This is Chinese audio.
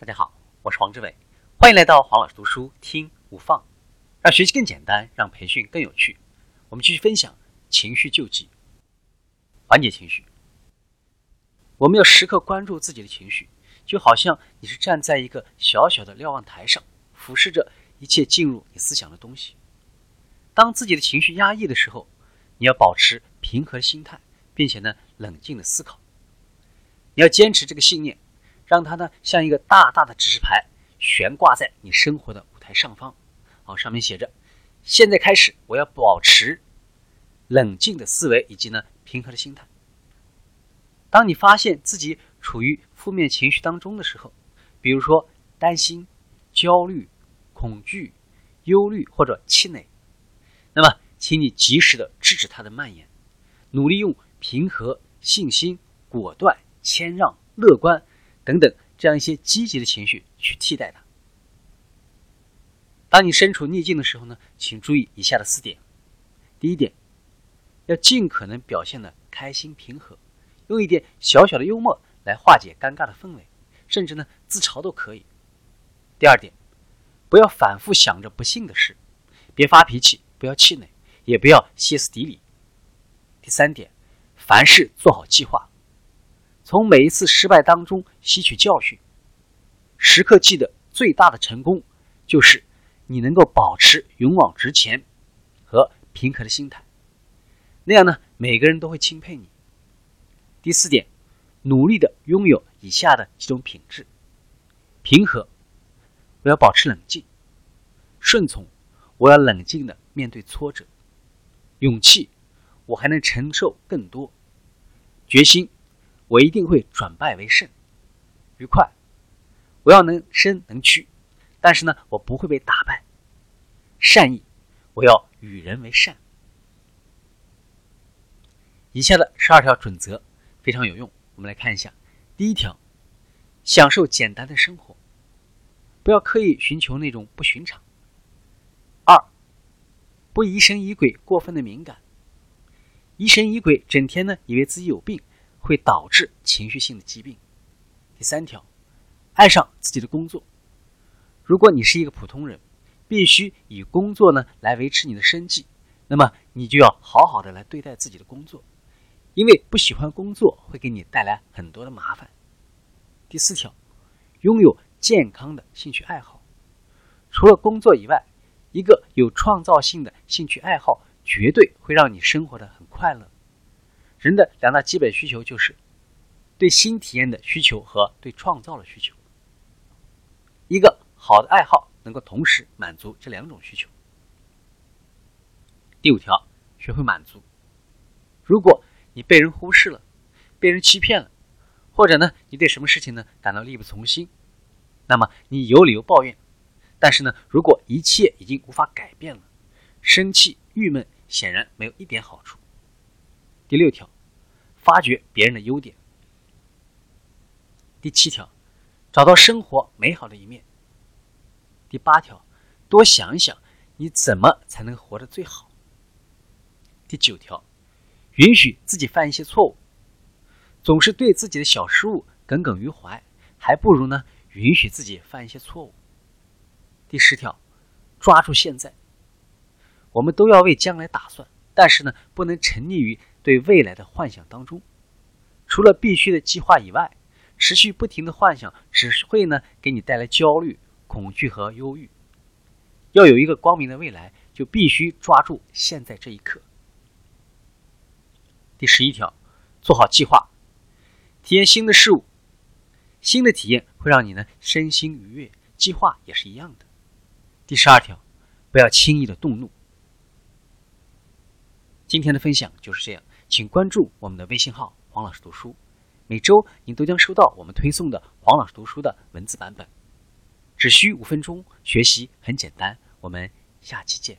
大家好，我是黄志伟，欢迎来到黄老师读书听无放，让学习更简单，让培训更有趣。我们继续分享情绪救济，缓解情绪。我们要时刻关注自己的情绪，就好像你是站在一个小小的瞭望台上，俯视着一切进入你思想的东西。当自己的情绪压抑的时候，你要保持平和的心态，并且呢冷静的思考。你要坚持这个信念。让它呢像一个大大的指示牌悬挂在你生活的舞台上方，好，上面写着：现在开始，我要保持冷静的思维以及呢平和的心态。当你发现自己处于负面情绪当中的时候，比如说担心、焦虑、恐惧、忧虑或者气馁，那么请你及时的制止它的蔓延，努力用平和、信心、果断、谦让、乐观。等等，这样一些积极的情绪去替代它。当你身处逆境的时候呢，请注意以下的四点：第一点，要尽可能表现的开心平和，用一点小小的幽默来化解尴尬的氛围，甚至呢自嘲都可以。第二点，不要反复想着不幸的事，别发脾气，不要气馁，也不要歇斯底里。第三点，凡事做好计划。从每一次失败当中吸取教训，时刻记得最大的成功就是你能够保持勇往直前和平和的心态，那样呢，每个人都会钦佩你。第四点，努力的拥有以下的几种品质：平和，我要保持冷静；顺从，我要冷静的面对挫折；勇气，我还能承受更多；决心。我一定会转败为胜，愉快。我要能伸能屈，但是呢，我不会被打败。善意，我要与人为善。以下的十二条准则非常有用，我们来看一下。第一条，享受简单的生活，不要刻意寻求那种不寻常。二，不疑神疑鬼，过分的敏感。疑神疑鬼，整天呢以为自己有病。会导致情绪性的疾病。第三条，爱上自己的工作。如果你是一个普通人，必须以工作呢来维持你的生计，那么你就要好好的来对待自己的工作，因为不喜欢工作会给你带来很多的麻烦。第四条，拥有健康的兴趣爱好。除了工作以外，一个有创造性的兴趣爱好绝对会让你生活的很快乐。人的两大基本需求就是对新体验的需求和对创造的需求。一个好的爱好能够同时满足这两种需求。第五条，学会满足。如果你被人忽视了，被人欺骗了，或者呢，你对什么事情呢感到力不从心，那么你有理由抱怨。但是呢，如果一切已经无法改变了，生气、郁闷显然没有一点好处。第六条，发掘别人的优点。第七条，找到生活美好的一面。第八条，多想一想你怎么才能活得最好。第九条，允许自己犯一些错误。总是对自己的小失误耿耿于怀，还不如呢允许自己犯一些错误。第十条，抓住现在。我们都要为将来打算，但是呢，不能沉溺于。对未来的幻想当中，除了必须的计划以外，持续不停的幻想只会呢给你带来焦虑、恐惧和忧郁。要有一个光明的未来，就必须抓住现在这一刻。第十一条，做好计划，体验新的事物，新的体验会让你呢身心愉悦，计划也是一样的。第十二条，不要轻易的动怒。今天的分享就是这样。请关注我们的微信号“黄老师读书”，每周您都将收到我们推送的黄老师读书的文字版本。只需五分钟，学习很简单。我们下期见。